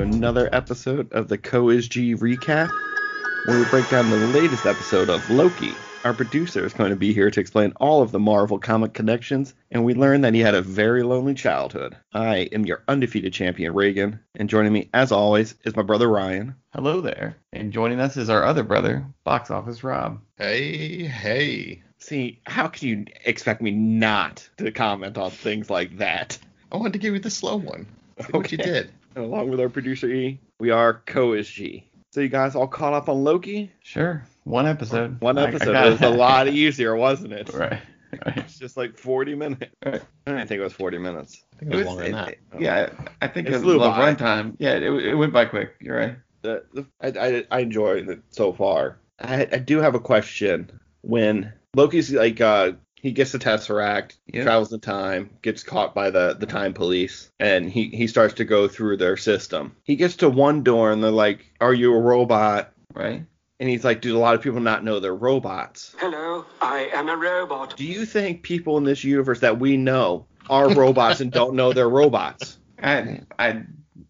Welcome to another episode of the Co is G recap, where we break down the latest episode of Loki. Our producer is going to be here to explain all of the Marvel comic connections, and we learn that he had a very lonely childhood. I am your undefeated champion, Reagan, and joining me, as always, is my brother Ryan. Hello there. And joining us is our other brother, Box Office Rob. Hey, hey. See, how can you expect me not to comment on things like that? I wanted to give you the slow one. Look what you did. And along with our producer E, we are Co is G. So you guys all caught up on Loki? Sure. One episode. One I- I episode. got it was a lot easier, wasn't it? Right. Right. It's just like 40 minutes. Right. I didn't think it was 40 minutes. I think it was longer than that. yeah, I think It it flew the by. runtime. Yeah, it, it went by quick. You're right. The, the, I, I, I enjoyed it so far. I, I do have a question. When Loki's like, uh, he gets the Tesseract, Yeah. travels in time, gets caught by the, the time police, and he, he starts to go through their system. He gets to one door and they're like, Are you a robot? Right. And he's like, Do a lot of people not know they're robots? Hello, I am a robot. Do you think people in this universe that we know are robots and don't know they're robots? I I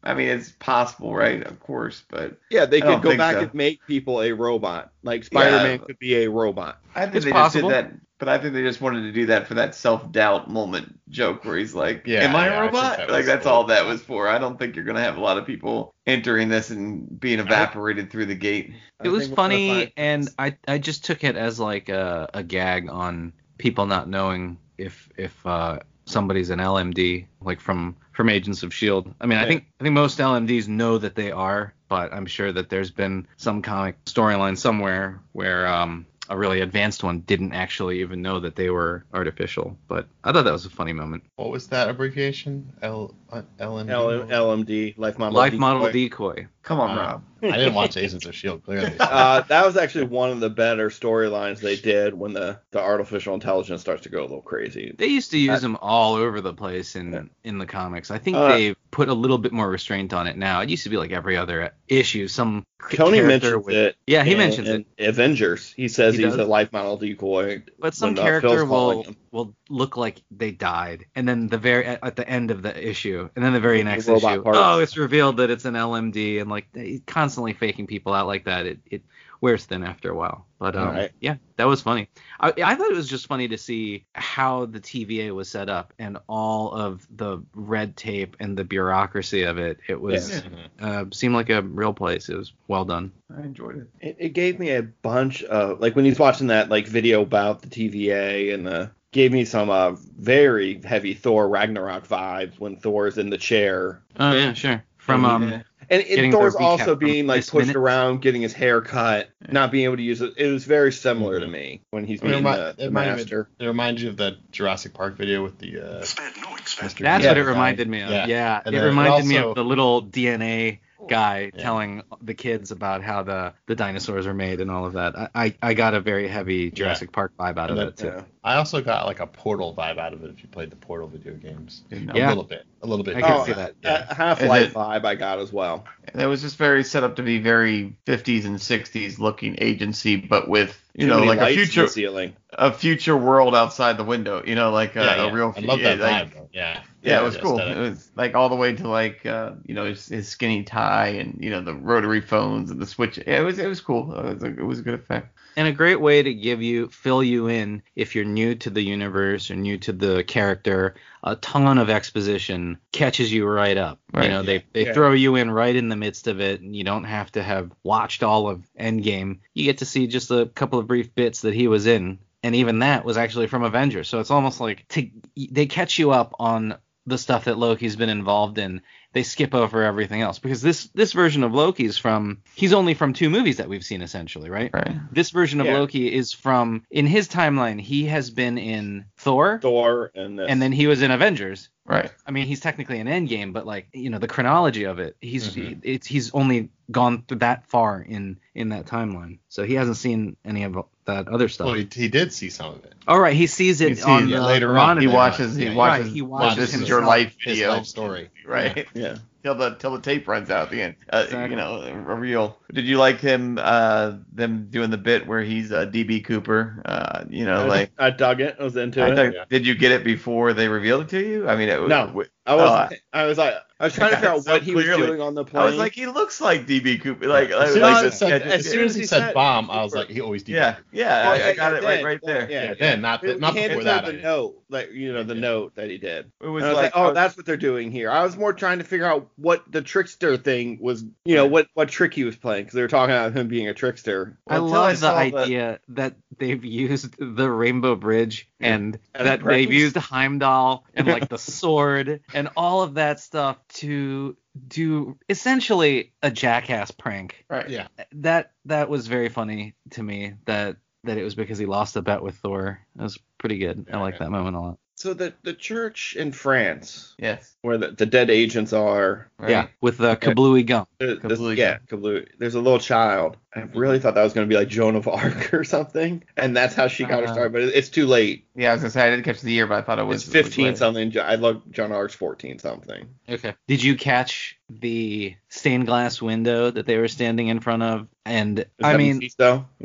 I mean it's possible, right? Of course, but Yeah, they I don't could go back so. and make people a robot. Like Spider-Man Yeah. could be a robot. I think It's they possible. just did that. But I think they just wanted to do that for that self-doubt moment joke where he's like, Yeah, "Am I yeah, a I think robot?" that like that's cool. all that was for. I don't think you're gonna have a lot of people entering this and being evaporated through the gate. I it was think we're gonna funny and I, I just took it as like a, a gag on people not knowing if if uh, somebody's an LMD like from from Agents of Shield. I mean, I think I think most LMDs know that they are, but I'm sure that there's been some comic storyline somewhere where um a really advanced one didn't actually even know that they were artificial. But I thought that was a funny moment. What was that abbreviation? L uh, LMD? L- LMD, Life Model Life Decoy. model decoy. Come on, Uh, Rob. I didn't watch Agents of Shield clearly. Uh, that was actually one of the better storylines they did when the, the artificial intelligence starts to go a little crazy. They used to use That- them all over the place in Yeah. in the comics. I think Uh, they've put a little bit more restraint on it now. It used to be like every other issue, some Tony character mentions would- it. Yeah, he in- mentions in it. Avengers. He says He he's does? a life model decoy. But some when, uh, character Phil's will him. will look like they died, and then the very at at the end of the issue, and then the very next robot issue, parts. oh, it's revealed that it's an LMD, and like they- constantly faking people out like that. It it wears thin after a while. But um, Alright. yeah, that was funny. I, I thought it was just funny to see how the TVA was set up and all of the red tape and the bureaucracy of it. It was Yeah. uh, seemed like a real place. It was well done. I enjoyed it. It, it gave me a bunch of like when he's watching that like video about the TVA and the gave me some uh very heavy Thor Ragnarok vibes when Thor's in the chair. Oh yeah, sure. From um, And, Getting and the Thor's also being like pushed minute. around, getting his hair cut, not being able to use it. It was very similar to Mhm. me when he's I mean, remi- the, the reminded me- master. It reminds you of that Jurassic Park video with the uh, Spared no expense. Mr. That's Yeah, what it reminded me of. Yeah, Yeah. It then it reminded me of the little DNA guy Yeah. telling the kids about how the the dinosaurs are made and all of that. I I, I got a very heavy Jurassic Park vibe out of And it too. Yeah. I also got like a Portal vibe out of it if you played the Portal video games. Didn't. A Yeah. little bit. A little bit. I can Oh, see that. Yeah. Half And Life vibe I got as well. And it was just very set up to be very 50s and 60s looking agency, but with you Too know like a future ceiling. a future world outside the window. You know, like a, yeah, a real. I love yeah, that like- vibe. Though. Yeah. Yeah, it was cool. aesthetic. It was like all the way to like uh, you know his, his skinny tie and you know the rotary phones and the switch. It was it was cool. It was a, it was a good effect. And a great way to give you fill you in if you're new to the universe or new to the character. A ton of exposition catches you right up. Right, you know, they they Yeah. throw you in right in the midst of it, and you don't have to have watched all of Endgame. You get to see just a couple of brief bits that he was in, and even that was actually from Avengers. So it's almost like to, they catch you up on the stuff that Loki's been involved in. They skip over everything else because this this version of Loki's from he's only from two movies that we've seen essentially, right? Right. This version of Yeah. Loki is from in his timeline. He has been in Thor, Thor and this. and then he was in Avengers. Right. I mean, he's technically an Endgame, but like you know the chronology of it, he's Mhm. it's he's only gone through that far in in that timeline, so he hasn't seen any of that other stuff. Well, he, he did see some of it. All right, he sees it He sees on it the later on. He watches. He yeah, watches. right, he well, watches this is your life His video. life story. Right. yeah. Till the till the tape runs out at the end. Uh, Exactly. You know, a real. Did you like him? Uh, them doing the bit where he's uh, DB Cooper. Uh, you know, like. I dug it. I was into I it. thought- yeah. Did you get it before they revealed it to you? I mean, it was. No. w- I was uh, I was like I was trying to figure out So what he was doing on the plane. I was like, he looks like DB Cooper. Like, As soon like as, he said, sketches. as soon as he said bomb, I was like, he always did. yeah, yeah, Well, I, I yeah, got it yeah, right, right there. yeah, Yeah, then not He not before that. the note, like you know, the Yeah. note that he did. It was I was like, like, oh, was- that's what they're doing here. I was more trying to figure out what the trickster thing was, you know, what what trick he was playing because they were talking about him being a trickster. I Well, love the idea that they've used the Rainbow Bridge and that they've used Heimdall and like the sword and all of that stuff to do essentially a jackass prank. right. Yeah. That that was very funny to me that that it was because he lost a bet with Thor. It was pretty good. I like Yeah. that moment a lot. So the the church in France Yes. where the, the dead agents are, Right. Yeah, with the kablooey gum. the- this- Kablooey. yeah, Kablooey. There's a little child. I really thought that was going to be like Joan of Arc or something, and that's how she got her uh-huh. start. But it- it's too late. Yeah, I was gonna say I didn't catch the year, but I thought it was It's 15 it was something. I love Joan of Arc's 14 something. Okay. Did you catch the stained glass window that they were standing in front of? And I mean,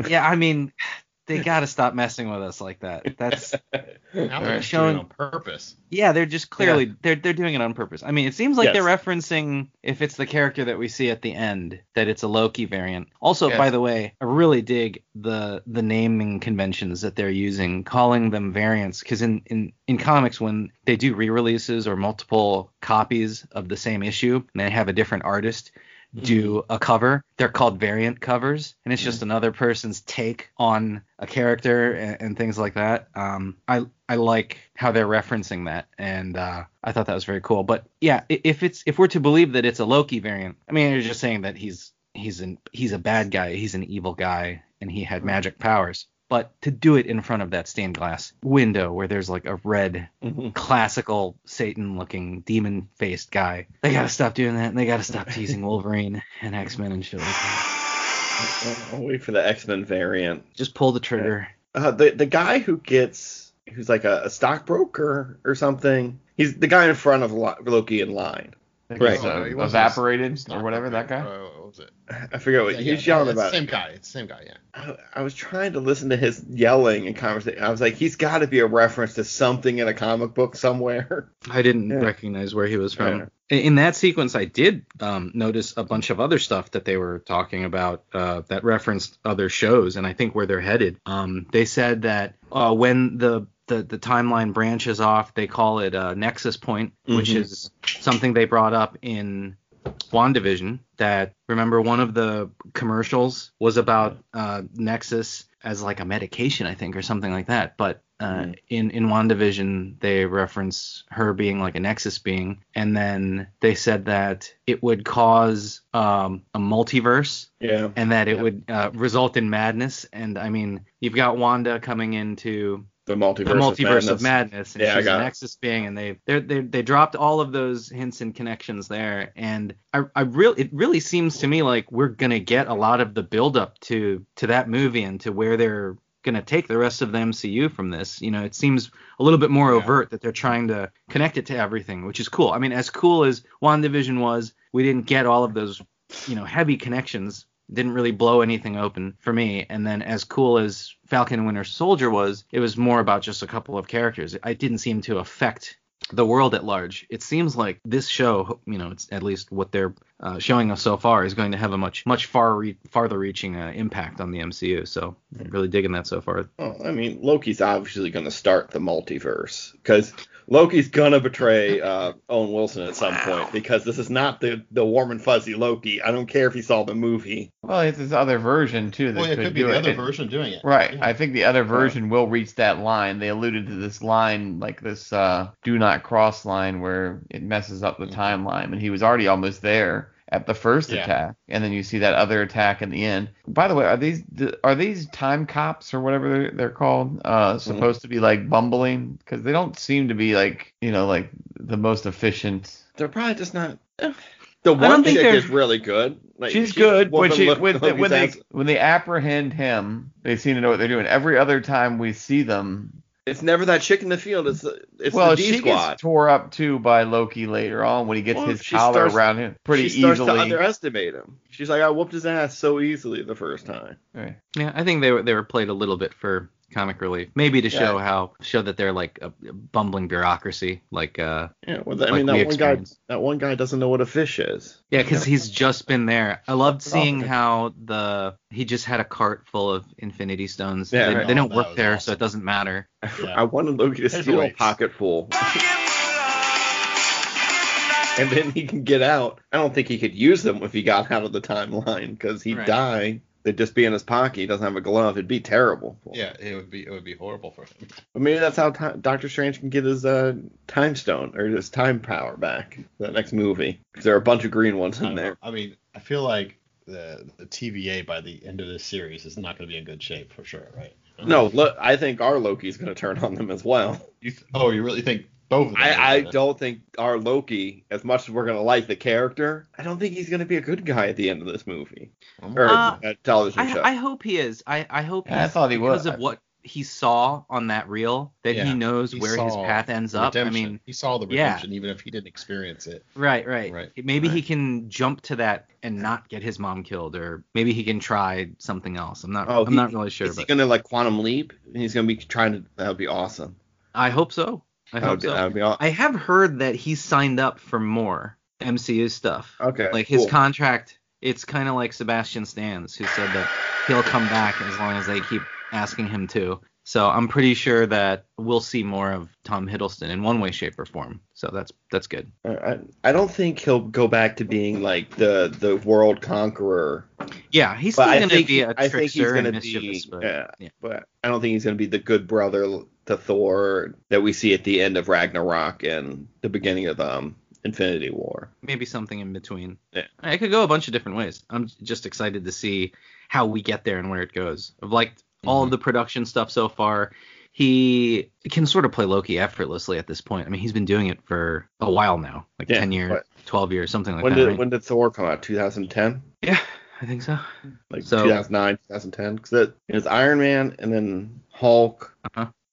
yeah, I mean, they got to stop messing with us like that. That's Now they're. Showing- on purpose. yeah, they're just clearly they're they're doing it on purpose. I mean, it seems like Yes. they're referencing if it's the character that we see at the end that it's a Loki variant. Also, Yes. by the way, I really dig the the naming conventions that they're using, calling them variants because in in in comics when they do re-releases or multiple copies of the same issue and they have a different artist do a cover. They're called variant covers, and it's just another person's take on a character and, and things like that. Um, I I like how they're referencing that, and uh, I thought that was very cool. But yeah, if it's if we're to believe that it's a Loki variant, I mean, you're just saying that he's he's an he's a bad guy, he's an evil guy, and he had magic powers. But to do it in front of that stained glass window where there's like a red Mhm. classical Satan looking demon faced guy. They gotta stop doing that and they gotta stop teasing Wolverine and X Men and shit like that. I'll wait for the X Men variant. Just pull the trigger. Uh, the the guy who gets who's like a, a stockbroker or something. He's the guy in front of Loki in line. I think Right. it's, uh, Oh, he evaporated It's or whatever that guy. Uh, what was it? I forget what Yeah, he yeah, was yelling it's about. the same guy. It's the same guy. Yeah. I, I was trying to listen to his yelling and conversation. I was like, he's got to be a reference to something in a comic book somewhere. I didn't Yeah. recognize where he was from. Yeah. In- In that sequence, I did um, notice a bunch of other stuff that they were talking about uh, that referenced other shows, and I think where they're headed. Um, they said that uh, when the, the the timeline branches off, they call it a nexus point, which Mhm. is something they brought up in WandaVision. That remember one of the commercials was about uh, Nexus as like a medication, I think, or something like that. But uh, Mhm. in in WandaVision, they reference her being like a Nexus being, and then they said that it would cause um, a multiverse, Yeah. and that it would uh, result in madness. And I mean, you've got Wanda coming into The multiverse. the multiverse of of madness, and Yeah, she's a. Nexus being, and they they they dropped all of those hints and connections there, and I I really it really seems to me like we're gonna get a lot of the build up to to that movie and to where they're gonna take the rest of the MCU from this. You know, it seems a little bit more Yeah. overt that they're trying to connect it to everything, which is cool. I mean, as cool as WandaVision was, we didn't get all of those you know heavy connections didn't really blow anything open for me. And then as cool as Falcon and Winter Soldier was, it was more about just a couple of characters. It didn't seem to affect the world at large. It seems like this show, you know, it's at least what they're uh, showing us so far, is going to have a much much far re- farther reaching uh, impact on the MCU. So really digging that so far. Oh, I mean, Loki's obviously going to start the multiverse because Loki's gonna betray uh, Owen Wilson at some point because this is not the the warm and fuzzy Loki. I don't care if he saw the movie. Well, it's this other version too that Well, it could could be do the it. other And- version doing it. Right. Yeah. I think the other version will reach that line. They alluded to this line, like this uh, do not cross line, where it messes up the timeline. And he was already almost there at the first Yeah. attack, and then you see that other attack in the end. By the way, are these are these time cops or whatever they're, they're called uh, supposed to be like bumbling? Because they don't seem to be like you know like the most efficient. They're probably just not. eh. The don't one think chick is really good. Like, She's she- good when she look- when, they, when they when they apprehend him, they seem to know what they're doing. Every other time we see them, It's never that chick in the field. It's the- it's well, the D she squad. gets tore up too by Loki later on when he gets Well, his she collar starts- around him pretty she starts to easily. underestimate him. She's like, I whooped his ass so easily the first time. Right. Yeah, I think they were they were played a little bit for comic relief. Maybe to Yeah. show how show that they're like a bumbling bureaucracy, like uh Yeah, well, I Like mean that one guy that one guy doesn't know what a fish is. yeah, because he's just been there. I loved seeing how the he just had a cart full of Infinity Stones. Yeah, they, right. they Oh, don't that work was there, so it doesn't matter. Yeah. I wanted Loki to There's steal a pocket full. and then he can get out. I don't think he could use them if he got out of the timeline because he'd Right. die. They'd just be in his pocket. He doesn't have a glove. It'd be terrible. Yeah, it would be it would be horrible for him. But maybe that's how ti Doctor Strange can get his uh, time stone or his time power back. That next movie. Because there are a bunch of green ones in don't there. I mean, I feel like the the TVA by the end of this series is not going to be in good shape for sure, right? No, look, I think our Loki's going to turn on them as well. You th- oh, you really think both of them? I, I don't think our Loki, as much as we're going to like the character, I don't think he's going to be a good guy at the end of this movie or Uh, uh, television show. I, I hope he is. I, I hope Yeah, I thought he because was. of what he saw on that reel that Yeah, he knows he where his path ends up. I mean, he saw the yeah. redemption even if he didn't experience it. right, right. Right, Maybe he can jump to that and not get his mom killed, or maybe he can try something else. I'm not. Oh, I'm he- not really sure, Is he going to like quantum leap? And he's going to be trying to. That would be awesome. I hope so. I hope so. that would be aw- I have heard that he's signed up for more MCU stuff. Okay. like his cool. contract, it's kind of like Sebastian Stan's, who said that he'll come back as long as they keep asking him to. So I'm pretty sure that we'll see more of Tom Hiddleston in one way, shape, or form. So that's that's good. I, I don't think he'll go back to being like the the world conqueror. Yeah, he's still gonna think be a I think he's trickster gonna and be but yeah, yeah. but I don't think he's going to be the good brother to Thor that we see at the end of Ragnarok and the beginning of um Infinity War. maybe something in between. Yeah. It could go a bunch of different ways. I'm just excited to see how we get there and where it goes. I've liked all Mm-hmm. of the production stuff so far. He can sort of play Loki effortlessly at this point. I mean, he's been doing it for a while now, like Yeah, 10 years, but- 12 years, something like when that. did right? when did Thor come out? 2010, Yeah, I think so. like So- 2009, 2010. Because it, it was Iron Man and then Hulk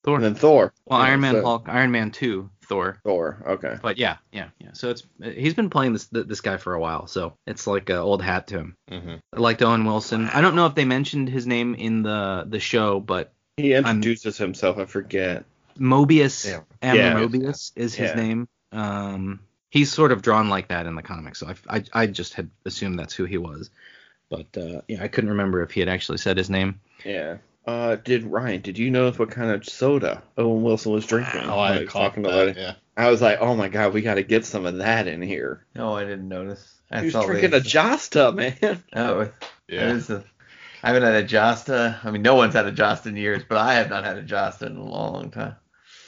Thor. and then Thor. well, Yeah, Iron Man, so- Hulk, Iron Man 2, Thor. Thor. Okay. But yeah, yeah, yeah. So it's he's been playing this this guy for a while, so it's like a old hat to him. Mm-hmm. I liked Owen Wilson. I don't know if they mentioned his name in the the show, but He introduces himself. I forget. Mobius, Yeah. M. Yeah. Mobius is his Yeah. name. Um, he's sort of drawn like that in the comics, so I, I, I just had assumed that's who he was. But uh, yeah, I couldn't remember if he had actually said his name. Yeah. Uh, did Ryan? Did you notice what kind of soda Owen Wilson was drinking? Oh, when I he had was talking to that. Letty? Yeah. I was like, oh my god, we got to get some of that in here. No, I didn't notice. I He was thought drinking a they- Josta, man. Oh, Yeah. is a- I haven't had a Josta. I mean, no one's had a Josta in years, but I have not had a Josta in a long, long time.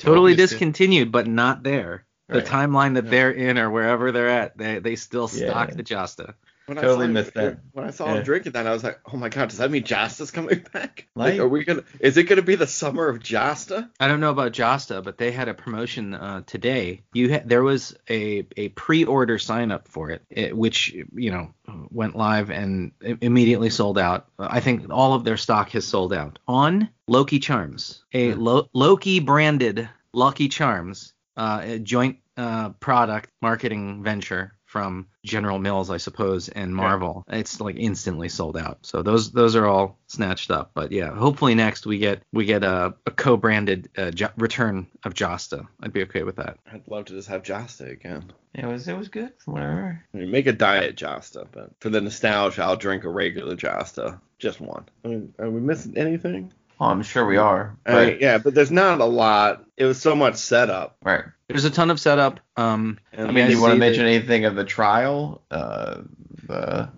Totally Mobius discontinued, but not there. The Right. timeline that Yeah. they're in or wherever they're at, they they still Yeah. stock the Josta. When Totally I saw him, missed that. When I saw Yeah. him drinking that, I was like, oh my god, does that mean Josta's coming back? Like, Like- are we gonna? Is it gonna be the summer of Josta? I don't know about Josta, but they had a promotion uh, today. You ha- there was a a pre-order sign up for it, it, which you know went live and immediately sold out. I think all of their stock has sold out on Loki Charms, a Lo- Loki branded Lucky Charms, uh, a joint uh, product marketing venture from General Mills, I suppose, and Marvel. It's like instantly sold out. So those those are all snatched up. But yeah, hopefully next we get we get a, a co-branded uh, jo- return of Josta. I'd be okay with that. I'd love to just have Josta again. It was it was good from what I remember. I mean, make a diet Josta, but for the nostalgia, I'll drink a regular Josta, just one. I mean, are we missing anything? Oh, I'm sure we are. I But, mean, yeah, but there's not a lot. It was so much setup. right. There's a ton of setup. Um, And I mean, I do you want to see mention anything of the trial? Uh, the,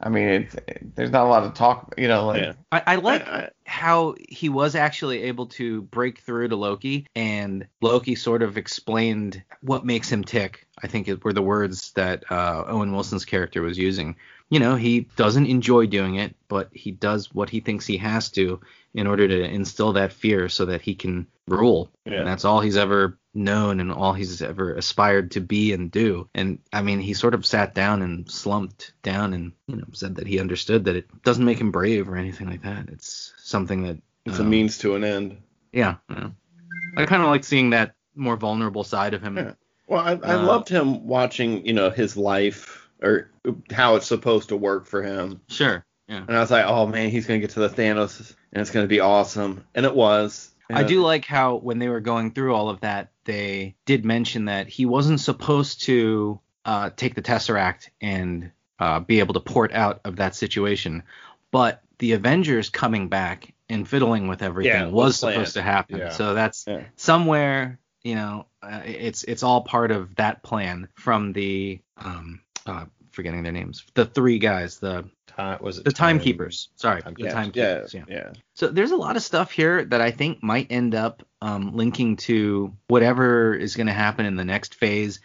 I mean, it's, there's not a lot of talk. You know, like Yeah. I, I like I- I- how he was actually able to break through to Loki, and Loki sort of explained what makes him tick. I think it were the words that uh, Owen Wilson's character was using. You know, he doesn't enjoy doing it, but he does what he thinks he has to in order to instill that fear so that he can rule. Yeah. And that's all he's ever known and all he's ever aspired to be and do. And I mean, he sort of sat down and slumped down and you know said that he understood that it doesn't make him brave or anything like that. It's something that It's a um, means to an end. Yeah, yeah. I kind of like seeing that more vulnerable side of him. Yeah. Well, I, I Uh, loved him watching, you know, his life or how it's supposed to work for him. Sure. Yeah. And I was like, oh man, he's gonna get to the Thanos, and it's gonna be awesome, and it was. I do like how when they were going through all of that, they did mention that he wasn't supposed to uh, take the Tesseract and uh, be able to port out of that situation, but the Avengers coming back and fiddling with everything Yeah, was planned. supposed to happen. Yeah. So that's Yeah. somewhere, you know, uh, it's it's all part of that plan from the um uh, forgetting their names, the three guys, the Time, was it the time- timekeepers. Sorry, Time- the yeah, timekeepers. yeah, yeah. So there's a lot of stuff here that I think might end up um, linking to whatever is going to happen in the next phase.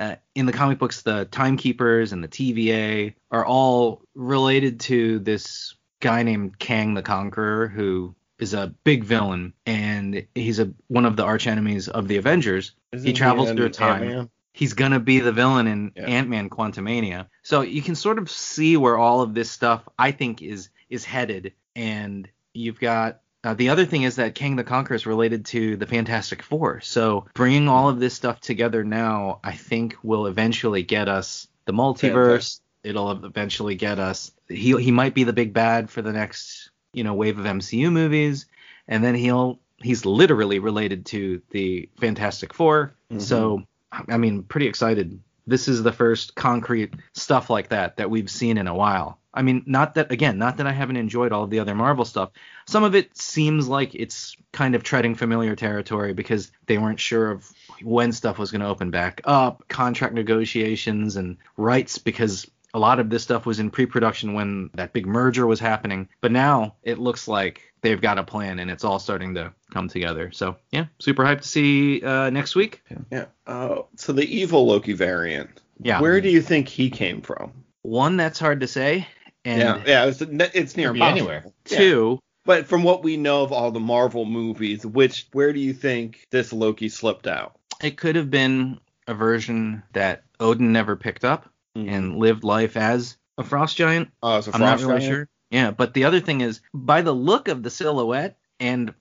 Uh, in the comic books, the Timekeepers and the TVA are all related to this guy named Kang the Conqueror, who is a big villain, and he's a one of the arch enemies of the Avengers. Isn't he travels in through time Ant-Man? He's gonna be the villain in Yeah. Ant-Man Quantumania. So you can sort of see where all of this stuff I think is is headed. And you've got uh, the other thing is that Kang the Conqueror is related to the Fantastic Four. So bringing all of this stuff together now, I think will eventually get us the multiverse. It'll eventually get us. He he might be the big bad for the next you know wave of MCU movies, and then he'll he's literally related to the Fantastic 4 So I mean, pretty excited. This is the first concrete stuff like that that we've seen in a while. I mean, not that again, not that I haven't enjoyed all of the other Marvel stuff. Some of it seems like it's kind of treading familiar territory because they weren't sure of when stuff was going to open back up, contract negotiations and rights because a lot of this stuff was in pre-production when that big merger was happening. But now it looks like they've got a plan and it's all starting to come together. So yeah, super hyped to see uh, next week. Yeah. Oh, so the evil Loki variant. Yeah. Where do you think he came from? One that's hard to say, and yeah, yeah, it's, it's near Could be impossible. Yeah. two, But from what we know of all the Marvel movies, which where do you think this Loki slipped out? it could have been a version that Odin never picked up Mm-hmm. and lived life as a frost giant. Oh, it's a I'm not Frost really giant? sure. Yeah, but the other thing is, by the look of the silhouette, and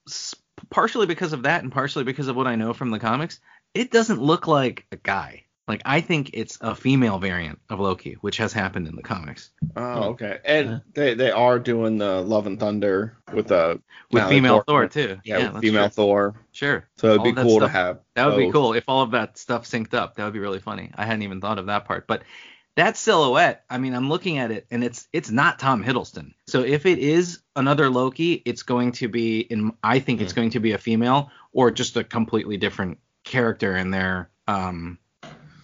partially because of that, and partially because of what I know from the comics, it doesn't look like a guy. Like I think it's a female variant of Loki, which has happened in the comics Oh, oh. okay. And uh-huh. they they are doing the Love and Thunder with a with female Thor Portman. too. Yeah, with female true. Thor. Sure. So it'd All be that cool to have. That would be cool if all of that stuff synced up. That would be really funny. I hadn't even thought of that part. But that silhouette, I mean, I'm looking at it and it's it's not Tom Hiddleston. So if it is another Loki, it's going to be in I think Hmm. it's going to be a female or just a completely different character in there. Um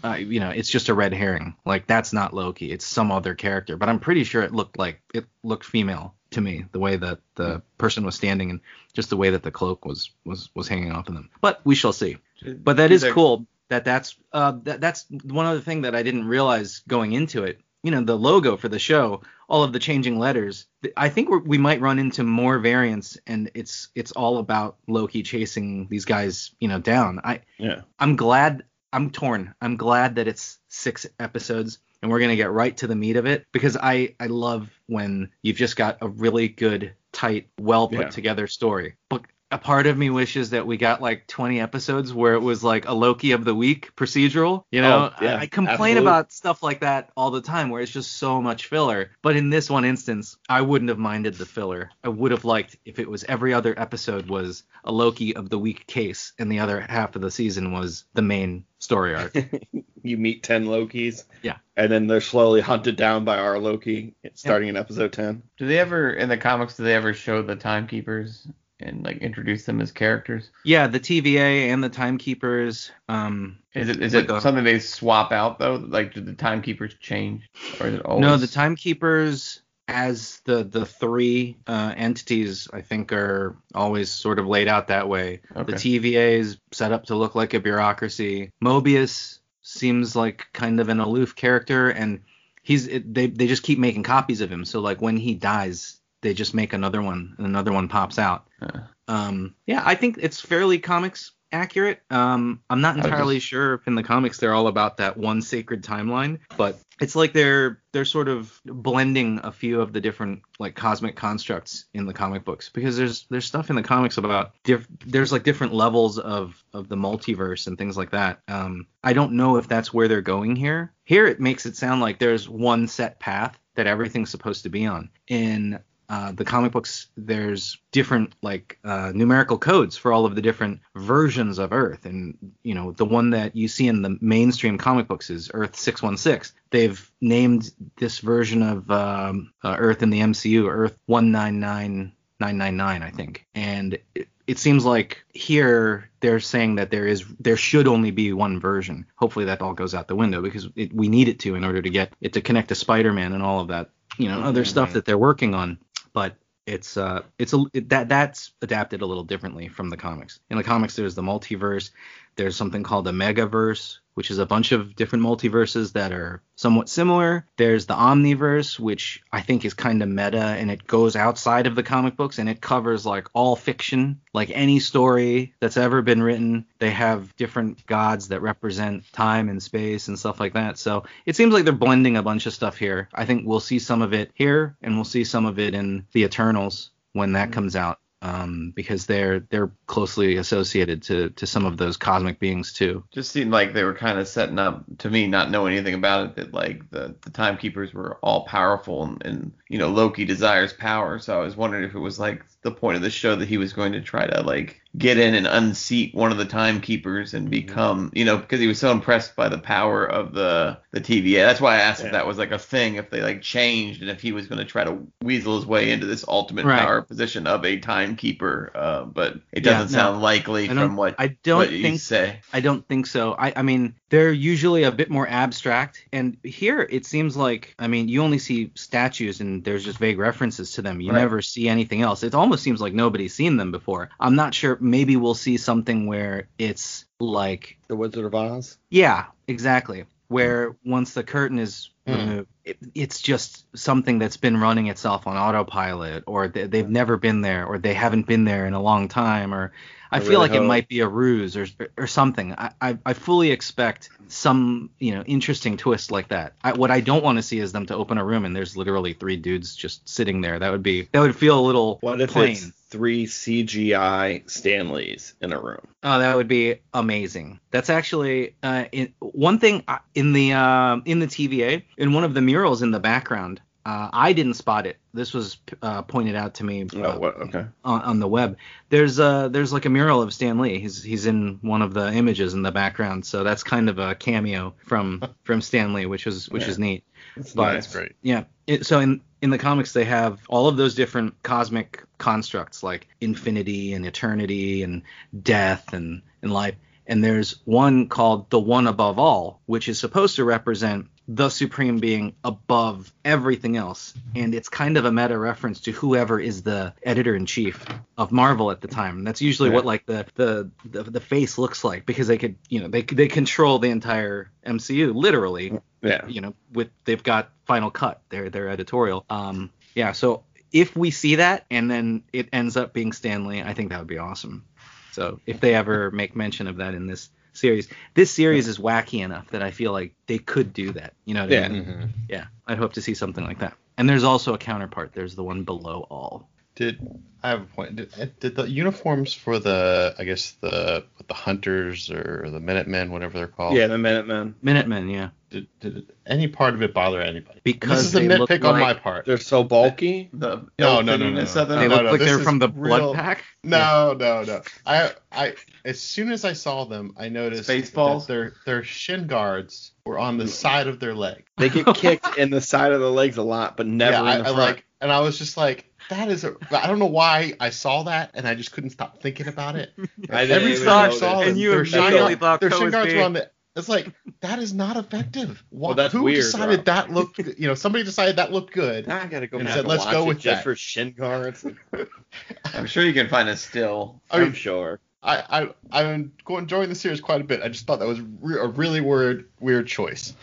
uh, you know, it's just a red herring. Like that's not Loki. It's some other character. But I'm pretty sure it looked like it looked female to me, the way that Hmm. the person was standing and just the way that the cloak was was was hanging off of them. But we shall see. But that is cool. That that's uh that, that's one other thing that I didn't realize going into it. You know, the logo for the show, all of the changing letters. I think we're, we might run into more variants, and it's it's all about Loki chasing these guys, you know, down. I Yeah. I'm glad. I'm torn. I'm glad that it's six episodes and we're gonna get right to the meat of it because I I love when you've just got a really good, tight, well put Yeah. together story. But a part of me wishes that we got like 20 episodes where it was like a Loki of the week procedural. You know, Oh, yeah, I, I complain absolutely. about stuff like that all the time where it's just so much filler. But in this one instance, I wouldn't have minded the filler. I would have liked if it was every other episode was a Loki of the week case and the other half of the season was the main story arc. you meet 10 Lokis. Yeah. And then they're slowly hunted down by our Loki starting in episode 10. Do they ever in the comics? Do they ever show the timekeepers and like introduce them as characters? yeah, the TVA and the timekeepers. Um, Is it is Like it a- something they swap out though? Like do the timekeepers change, or is it always? No, the timekeepers as the the three uh, entities I think are always sort of laid out that way. Okay. The TVA is set up to look like a bureaucracy. Mobius seems like kind of an aloof character, and he's it, they they just keep making copies of him. So like when he dies, they just make another one, and another one pops out. Uh. Um, yeah, I think it's fairly comics accurate. Um, I'm not entirely just- sure if in the comics they're all about that one sacred timeline, but it's like they're they're sort of blending a few of the different like cosmic constructs in the comic books because there's there's stuff in the comics about diff- there's like different levels of of the multiverse and things like that. Um, I don't know if that's where they're going here. Here it makes it sound like there's one set path that everything's supposed to be on. In uh, the comic books, there's different like uh, numerical codes for all of the different versions of Earth, and you know the one that you see in the mainstream comic books is Earth 616. They've named this version of um, uh, Earth in the MCU Earth 199999, I think, and it, it seems like here they're saying that there is there should only be one version. Hopefully that all goes out the window because it, we need it to in order to get it to connect to Spider-Man and all of that, you know, other stuff that they're working on. But it's uh it's a it, that that's adapted a little differently from the comics. In the comics there's the multiverse, there's something called a megaverse, which is a bunch of different multiverses that are somewhat similar. There's the omniverse, which I think is kind of meta and it goes outside of the comic books and it covers like all fiction, like any story that's ever been written. They have different gods that represent time and space and stuff like that. So it seems like they're blending a bunch of stuff here. I think we'll see some of it here and we'll see some of it in the Eternals when that mm-hmm. comes out. Um, because they're they're closely associated to to some of those cosmic beings too. just seemed like they were kind of setting up to me not knowing anything about it that like the the timekeepers were all powerful and, and you know loki desires power so i was wondering if it was like the point of the show that he was going to try to like get in and unseat one of the timekeepers and become you know because he was so impressed by the power of the the tva that's why i asked Yeah. if that was like a thing if they like changed and if he was going to try to weasel his way into this ultimate Right. power position of a timekeeper uh, but it doesn't no. sound likely from what I don't what you think say I don't think so. I, I mean, they're usually a bit more abstract, and here it seems like, I mean, you only see statues and there's just vague references to them. You Right. never see anything else. It almost seems like nobody's seen them before. I'm not sure. Maybe we'll see something where it's like, The Wizard of Oz. yeah, exactly. Where once the curtain is Removed, it, it's just something that's been running itself on autopilot, or they, they've never been there, or they haven't been there in a long time, or I I feel really like it might be a ruse or or something. I, I, I fully expect some you know interesting twist like that. I, what I don't want to see is them to open a room and there's literally three dudes just sitting there. That would be that would feel a little What if plain. it's three CGI Stan Lees in a room? Oh, that would be amazing. That's actually uh, in, one thing uh, in the um in the TVA in one of the murals in the background. Uh, I didn't spot it. This was uh, pointed out to me uh, Oh? Okay. on, on the web. There's uh there's like a mural of Stan Lee. He's he's in one of the images in the background. So that's kind of a cameo from from Stan Lee, which is which Yeah. is neat. That's But- That's great. Yeah. It, so in in the comics they have all of those different cosmic constructs like infinity and eternity and death and and life. And there's one called the one above all, which is supposed to represent the supreme being above everything else. And it's kind of a meta reference to whoever is the editor in chief of Marvel at the time. That's usually what like the, the the the face looks like because they could, you know, they they control the entire MCU literally Yeah. you know, with they've got Final Cut, their their editorial. Um, yeah. So if we see that and then it ends up being Stan Lee, I think that would be awesome. So if they ever make mention of that in this series, this series is wacky enough that I feel like they could do that. You know what Yeah. I mean? hmm Yeah. I'd hope to see something like that. And there's also a counterpart. There's the one below all. Did I have a point? Did, did the uniforms for the I guess the the hunters or the Minutemen, whatever they're called? Yeah, the Minutemen. Minutemen, yeah. Did, did any part of it bother anybody? Because this is a they look nitpick on my part. They're so bulky. the No, no, no, no, no. They no, look no, like they're from the real- Blood Pack. No, no, no. I, I, as soon as I saw them, I noticed Spaceballs? that their their shin guards were on the mm. side of their leg. They get kicked in the side of the legs a lot, but never yeah, in I, the I front. like, and I was just like, that is a. I don't know why I saw that, and I just couldn't stop thinking about it. I didn't Every time I notice. saw And them, you their shin immediately guard- thought their that shin was guards big. were on the. It's like that is not effective. Why, Well, that's who weird, decided Rob. that looked? You know, somebody decided that looked good. Now I gotta go And said, and "Let's watch go it with just that." for shin guards. I'm sure you can find a still. I mean, I'm sure. I, I I'm enjoying the series quite a bit. I just thought that was re- a really weird weird choice.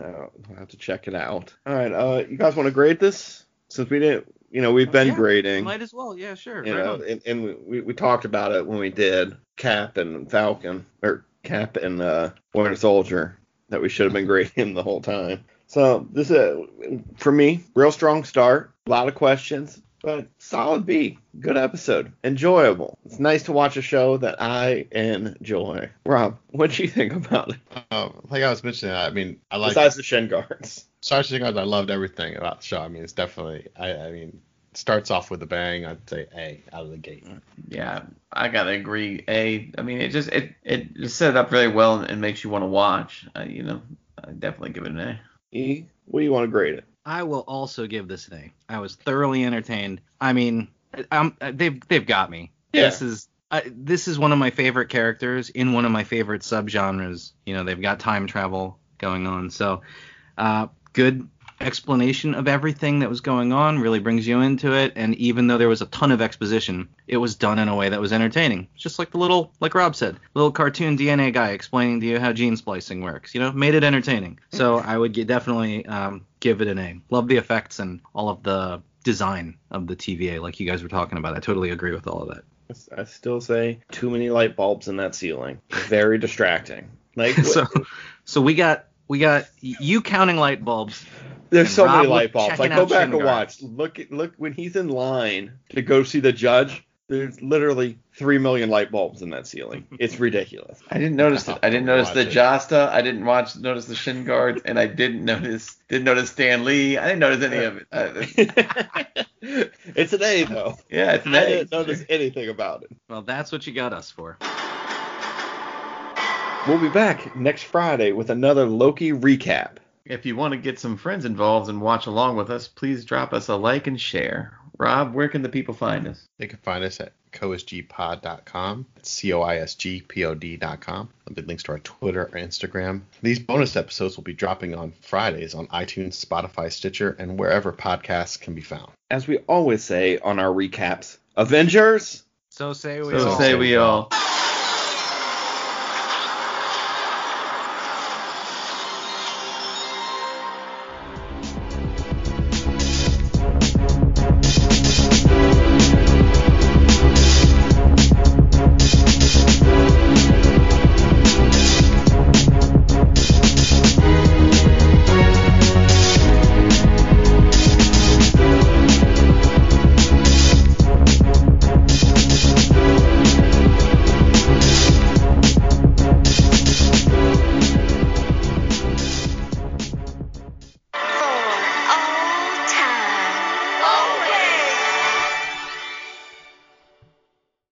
Uh, I'll have to check it out. All right, uh, you guys want to grade this? Since we didn't, you know, we've been Yeah, grading. Might as well. Yeah, sure. you right know, on. and, and we- we, we talked about it when we did Cap and Falcon, or Cap and uh, Winter Soldier, that we should have been grading the whole time. So this is for me, real strong start, a lot of questions, but solid B, good episode, enjoyable. It's nice to watch a show that I enjoy. Rob, what do you think about it? Uh, like I was mentioning, I mean, I like. Besides the shin guards. Sorry, Shin Guards, I loved everything about the show. I mean, it's definitely. I, I mean, starts off with a bang. I'd say A out of the gate. Yeah, I gotta agree. A, I mean, it just it it just set it up very well and, and makes you want to watch. Uh, you know, I definitely give it an A. E, what do you want to grade it? I will also give this an A. I was thoroughly entertained. I mean, um, they've they've got me. Yeah. This is I, this is one of my favorite characters in one of my favorite subgenres. You know, they've got time travel going on, so uh, good explanation of everything that was going on really brings you into it. And even though there was a ton of exposition, it was done in a way that was entertaining. Just like the little, like Rob said, little cartoon DNA guy explaining to you how gene splicing works. You know, made it entertaining. So I would definitely um, give it an A. Love the effects and all of the design of the TVA, like you guys were talking about. I totally agree with all of that. I still say too many light bulbs in that ceiling. Very distracting. Like so, so we got we got you counting light bulbs. There's and so Rob many light bulbs. checking Like go out back and watch. Look at look when he's in line to go see the judge. There's literally three million light bulbs in that ceiling. It's ridiculous. I didn't notice it. I didn't notice the Watch it. Josta. I didn't watch notice the Shin Guards, and I didn't notice didn't notice Stan Lee. I didn't notice any of it. It's an A though. yeah, it's I nice. didn't notice anything about it. Well, that's what you got us for. We'll be back next Friday with another Loki recap. If you want to get some friends involved and watch along with us, please drop us a like and share. Rob, where can the people find us? They can find us at coisgpod.com. It's C-O-I-S-G-P-O-D.com. There'll be links to our Twitter or Instagram. These bonus episodes will be dropping on Fridays on iTunes, Spotify, Stitcher, and wherever podcasts can be found. As we always say on our recaps, Avengers. So say we So all. say we all.